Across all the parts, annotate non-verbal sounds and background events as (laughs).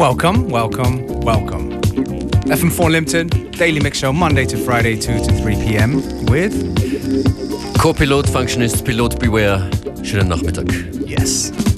Welcome, welcome, welcome. FM4 Limited, daily mix show Monday to Friday, 2 to 3 p.m. with Co-Pilot, Functionist, Pilot Beware. Schönen Nachmittag. Yes.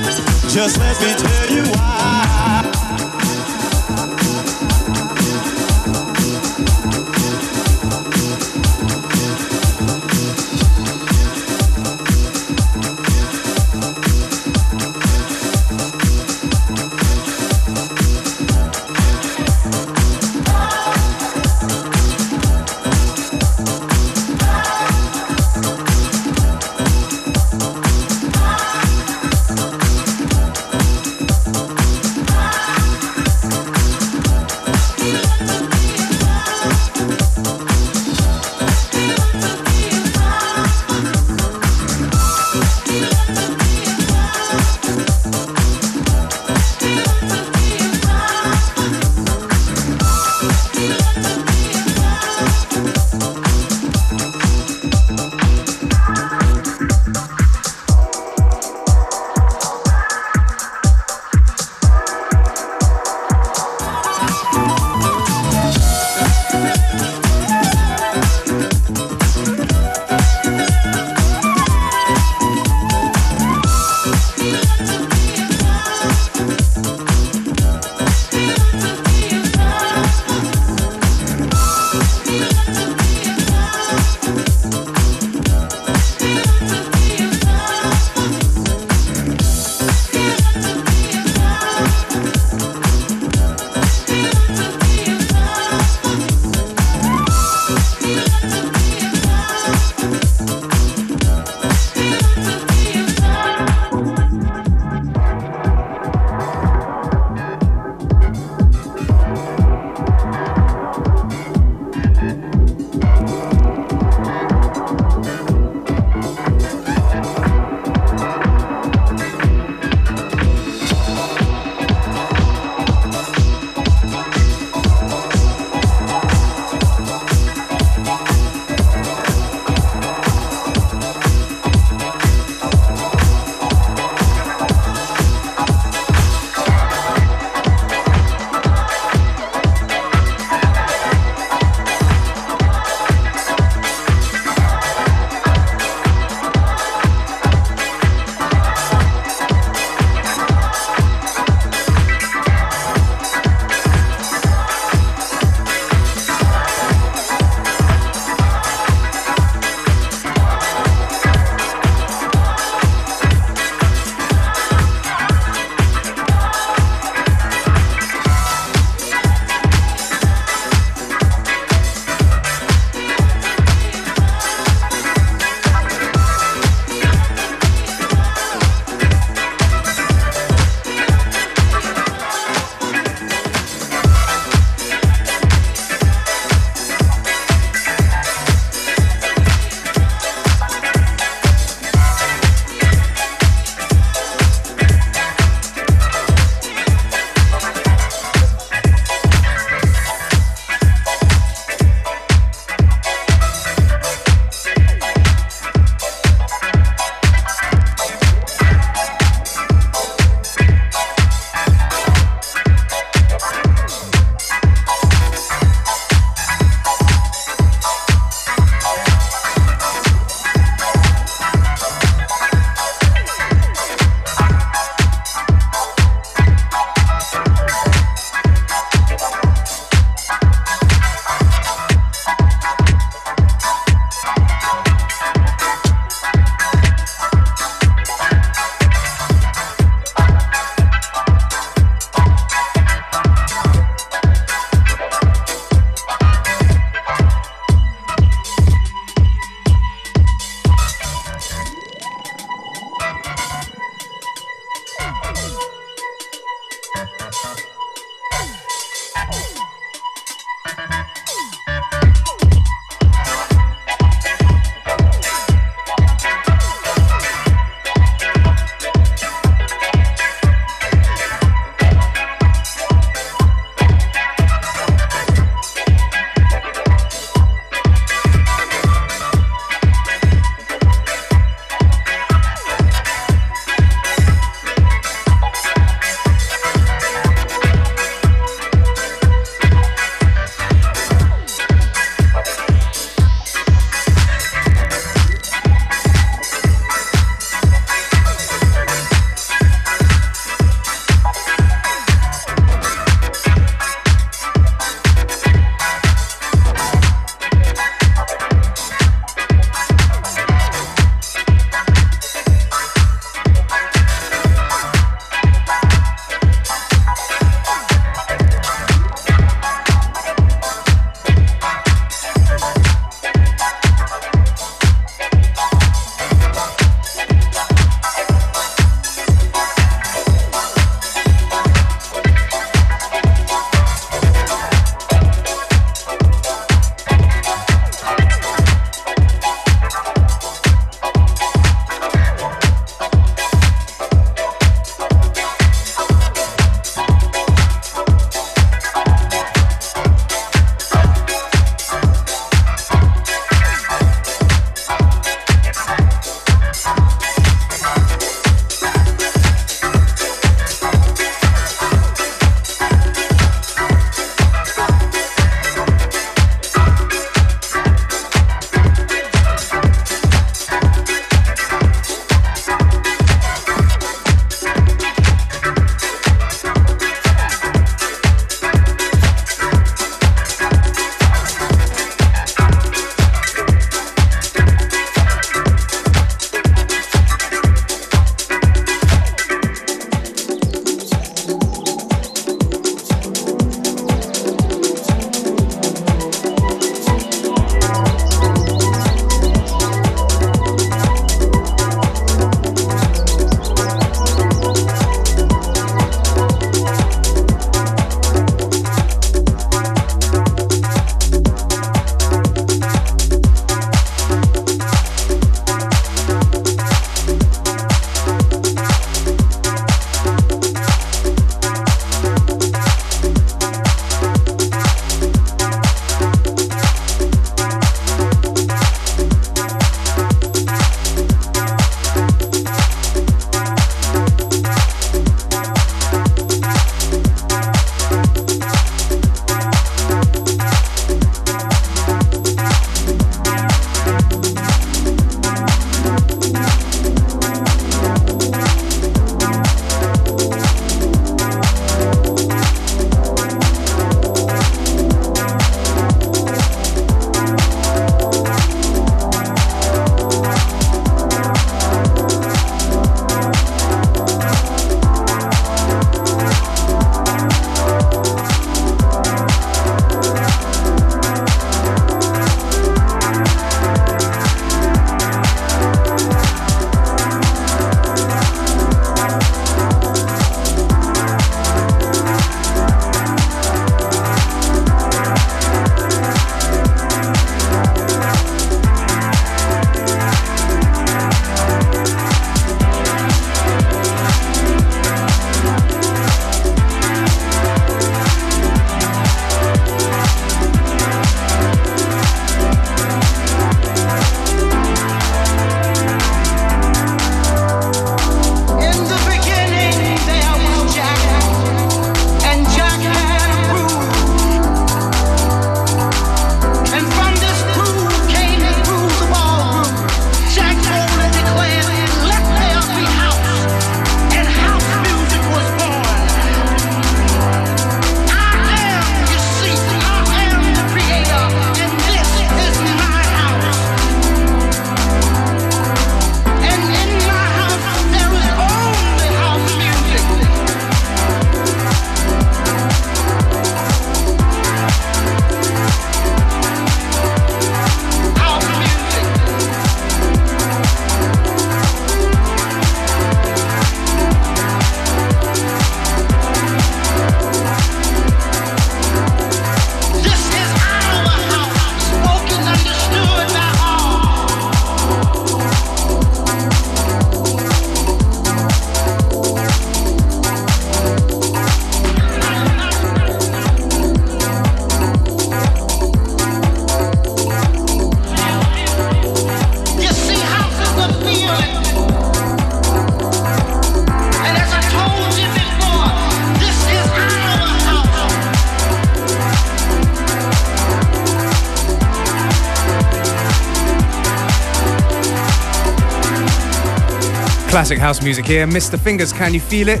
Classic house music here. Mr. Fingers, Can You Feel It?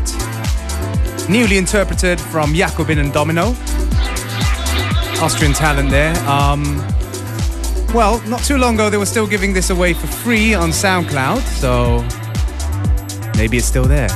Newly interpreted from Jakobin and Domino. Austrian talent there. Um, well, not too long ago, they were still giving this away for free on SoundCloud, so maybe it's still there.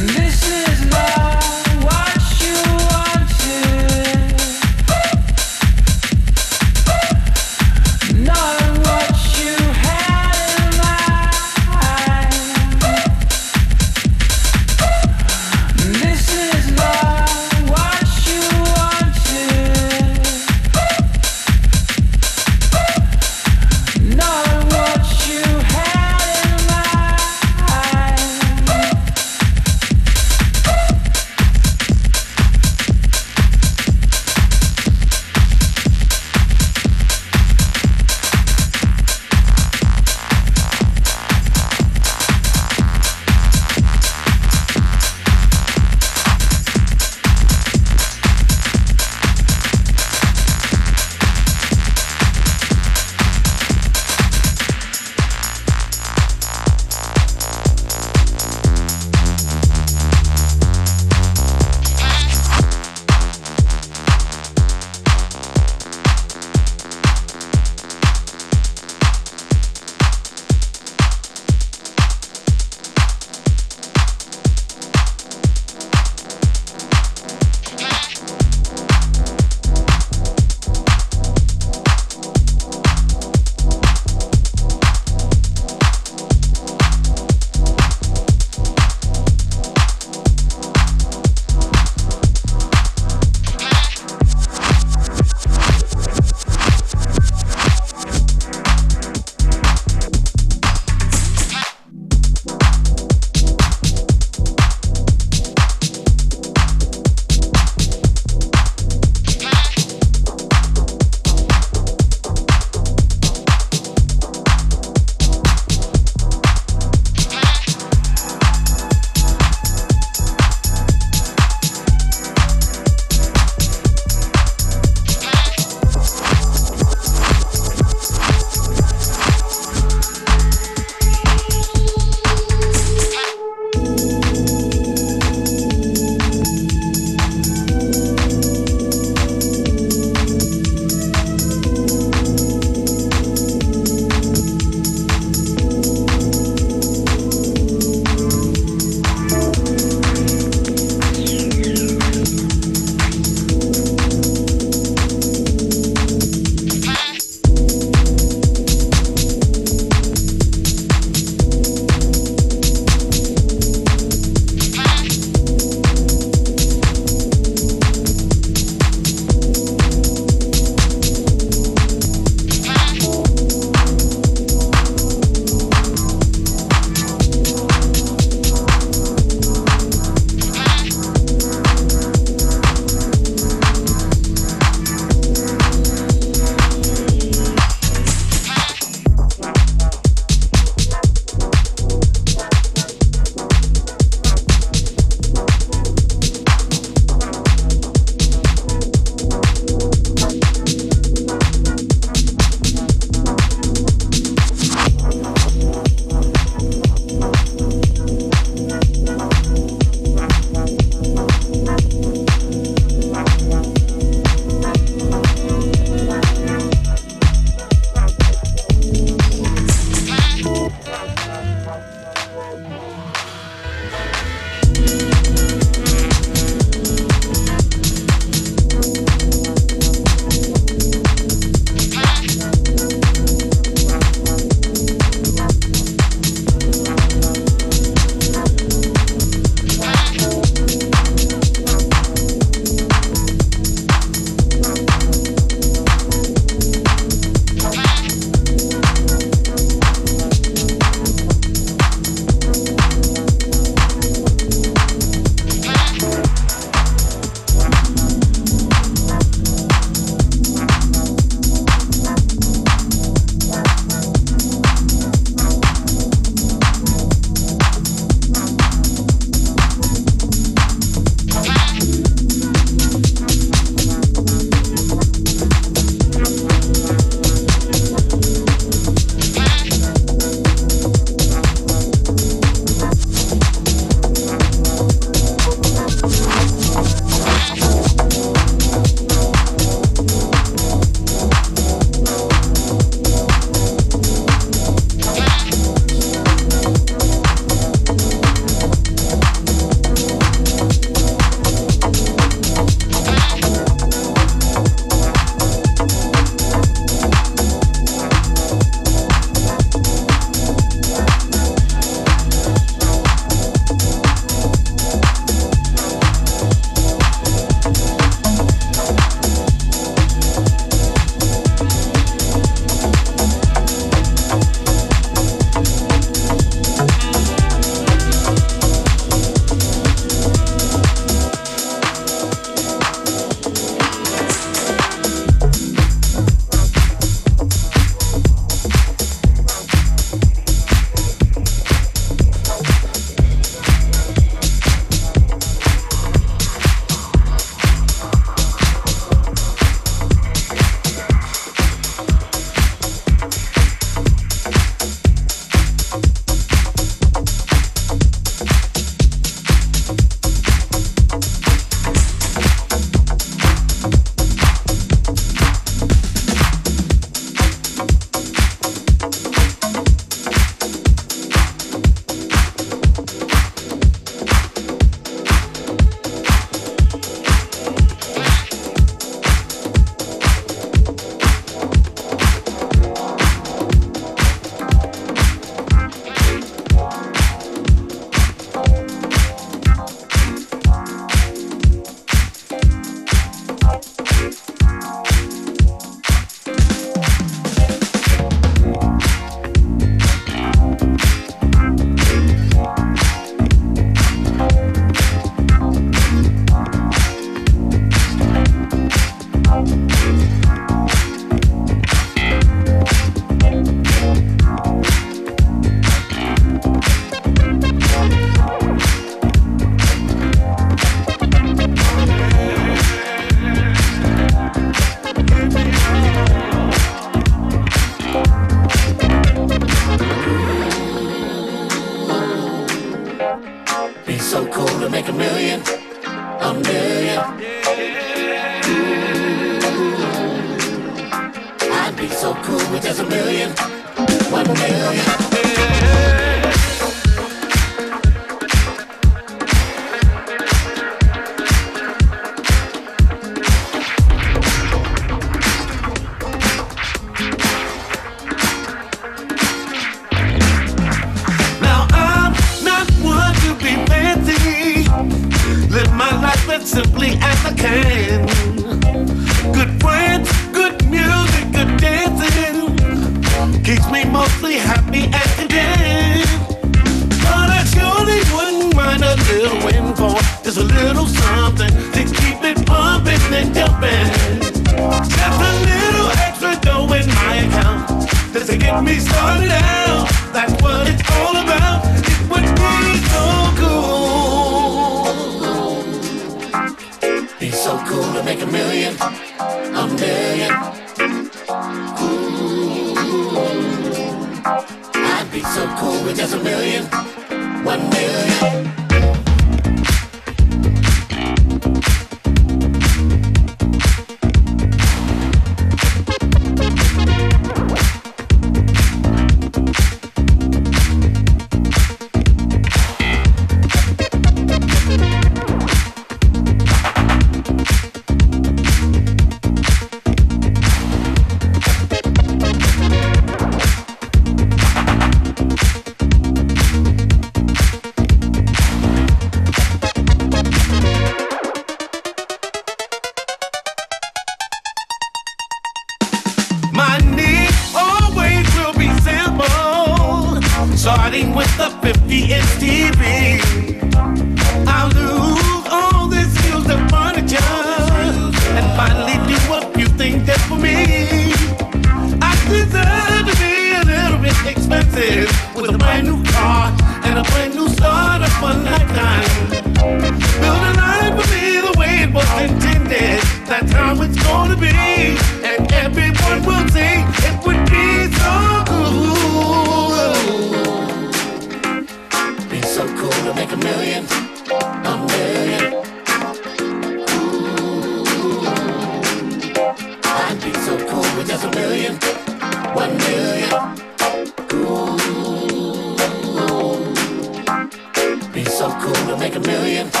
Make a million,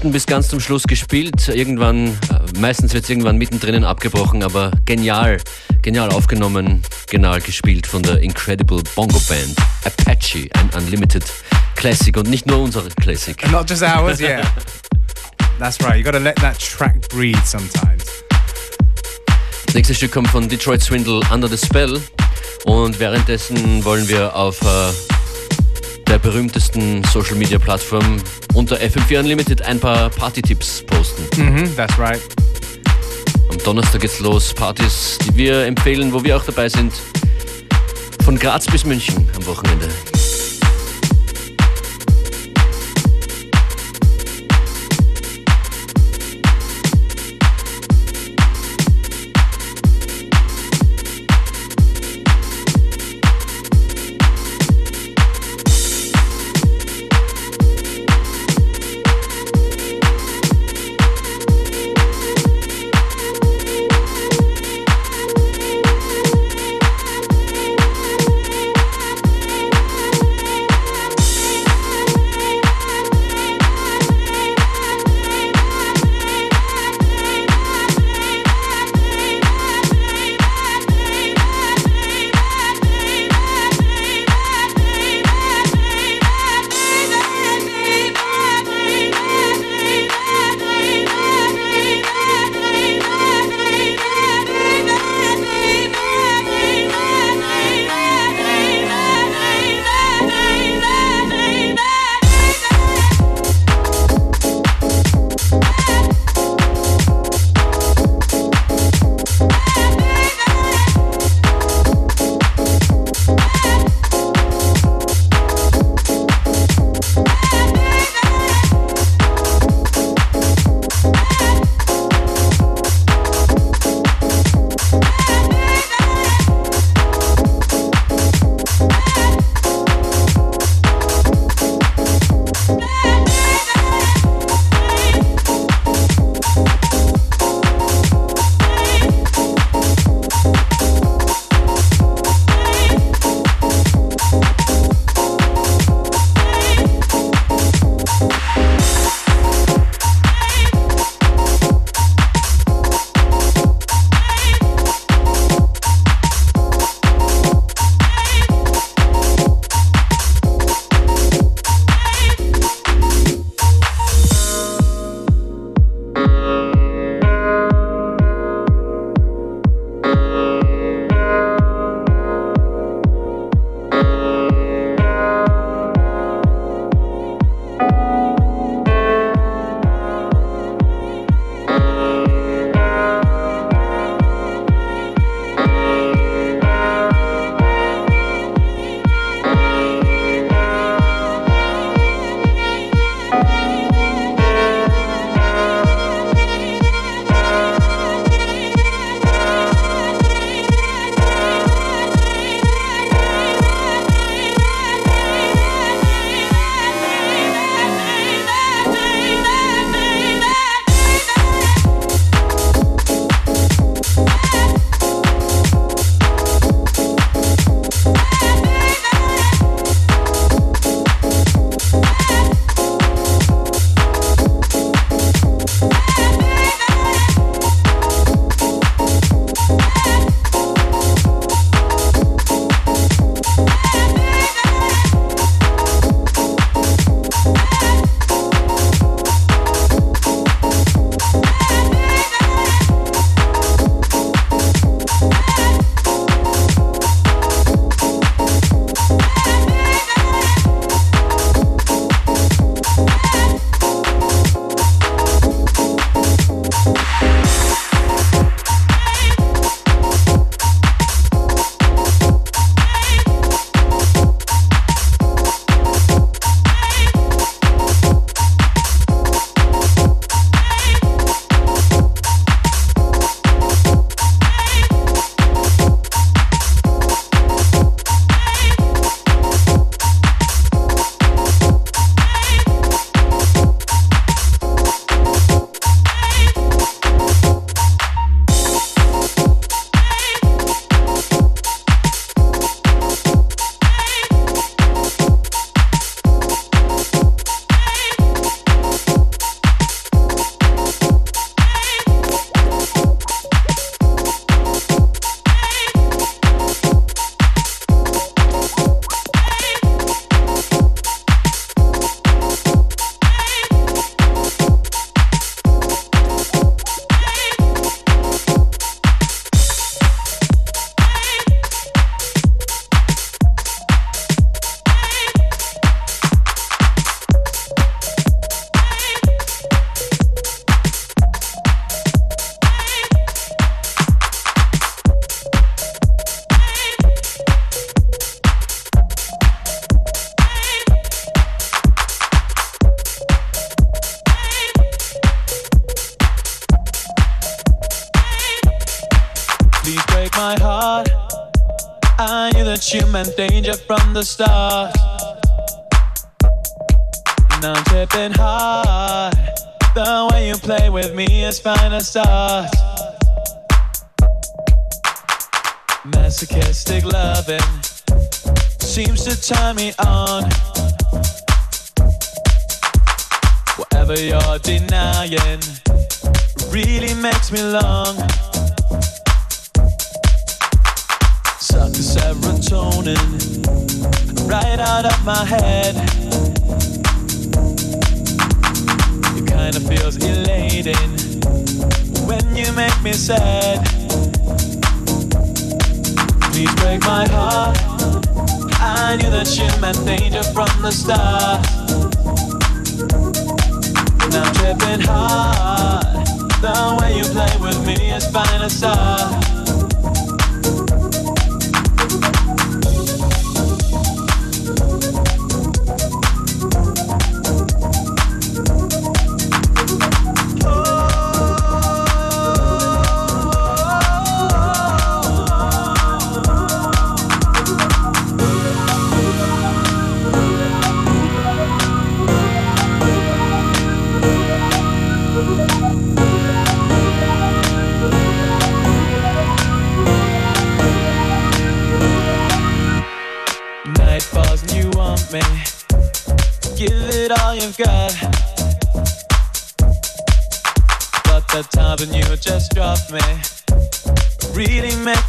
selten bis ganz zum Schluss gespielt. Irgendwann, äh, meistens wird es irgendwann mittendrin abgebrochen, aber genial, genial aufgenommen, genial gespielt von der Incredible Bongo Band Apache, ein Unlimited Classic und nicht nur unsere Classic. And not just ours, yeah. (laughs) That's right. You got to let that track breathe sometimes. Das nächste Stück kommt von Detroit Swindle Under the Spell und währenddessen wollen wir auf äh, der berühmtesten Social Media Plattform unter FM4 Unlimited ein paar Party-Tipps posten. hmm that's right. Am Donnerstag geht's los, Partys, die wir empfehlen, wo wir auch dabei sind. Von Graz bis München am Wochenende. Serotonin right out of my head. It kind of feels elating when you make me sad. Please break my heart. I knew that you meant danger from the start. Now I'm tripping hard. The way you play with me is fine as art.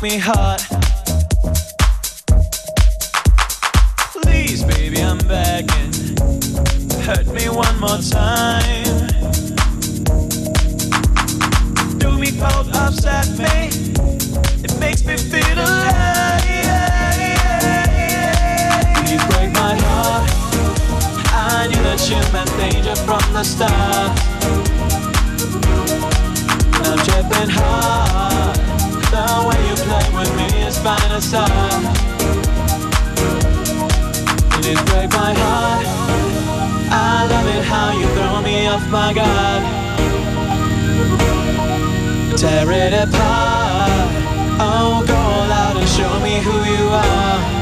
Me hot. Break my heart. I love it how you throw me off my guard. Tear it apart. Oh, go all out and show me who you are.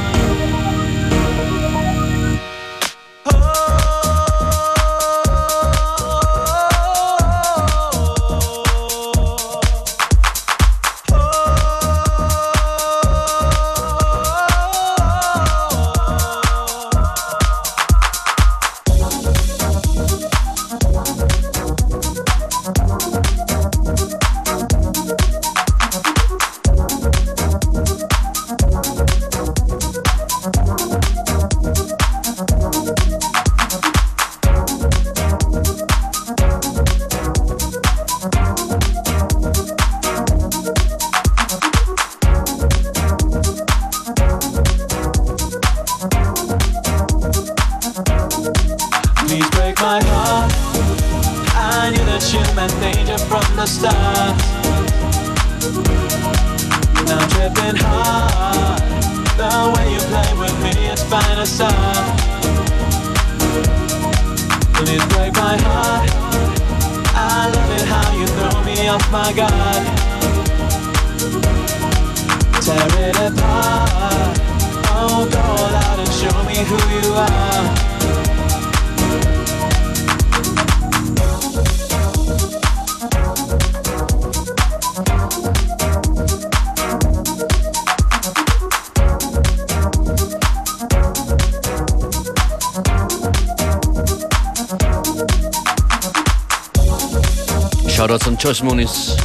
Shoutouts an Joyce Muniz.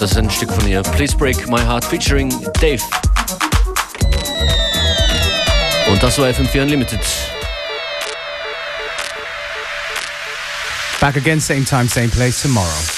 Das ist ein Stück von ihr. Please Break My Heart featuring Dave. Und das war FM4 Unlimited. Back again, same time, same place tomorrow.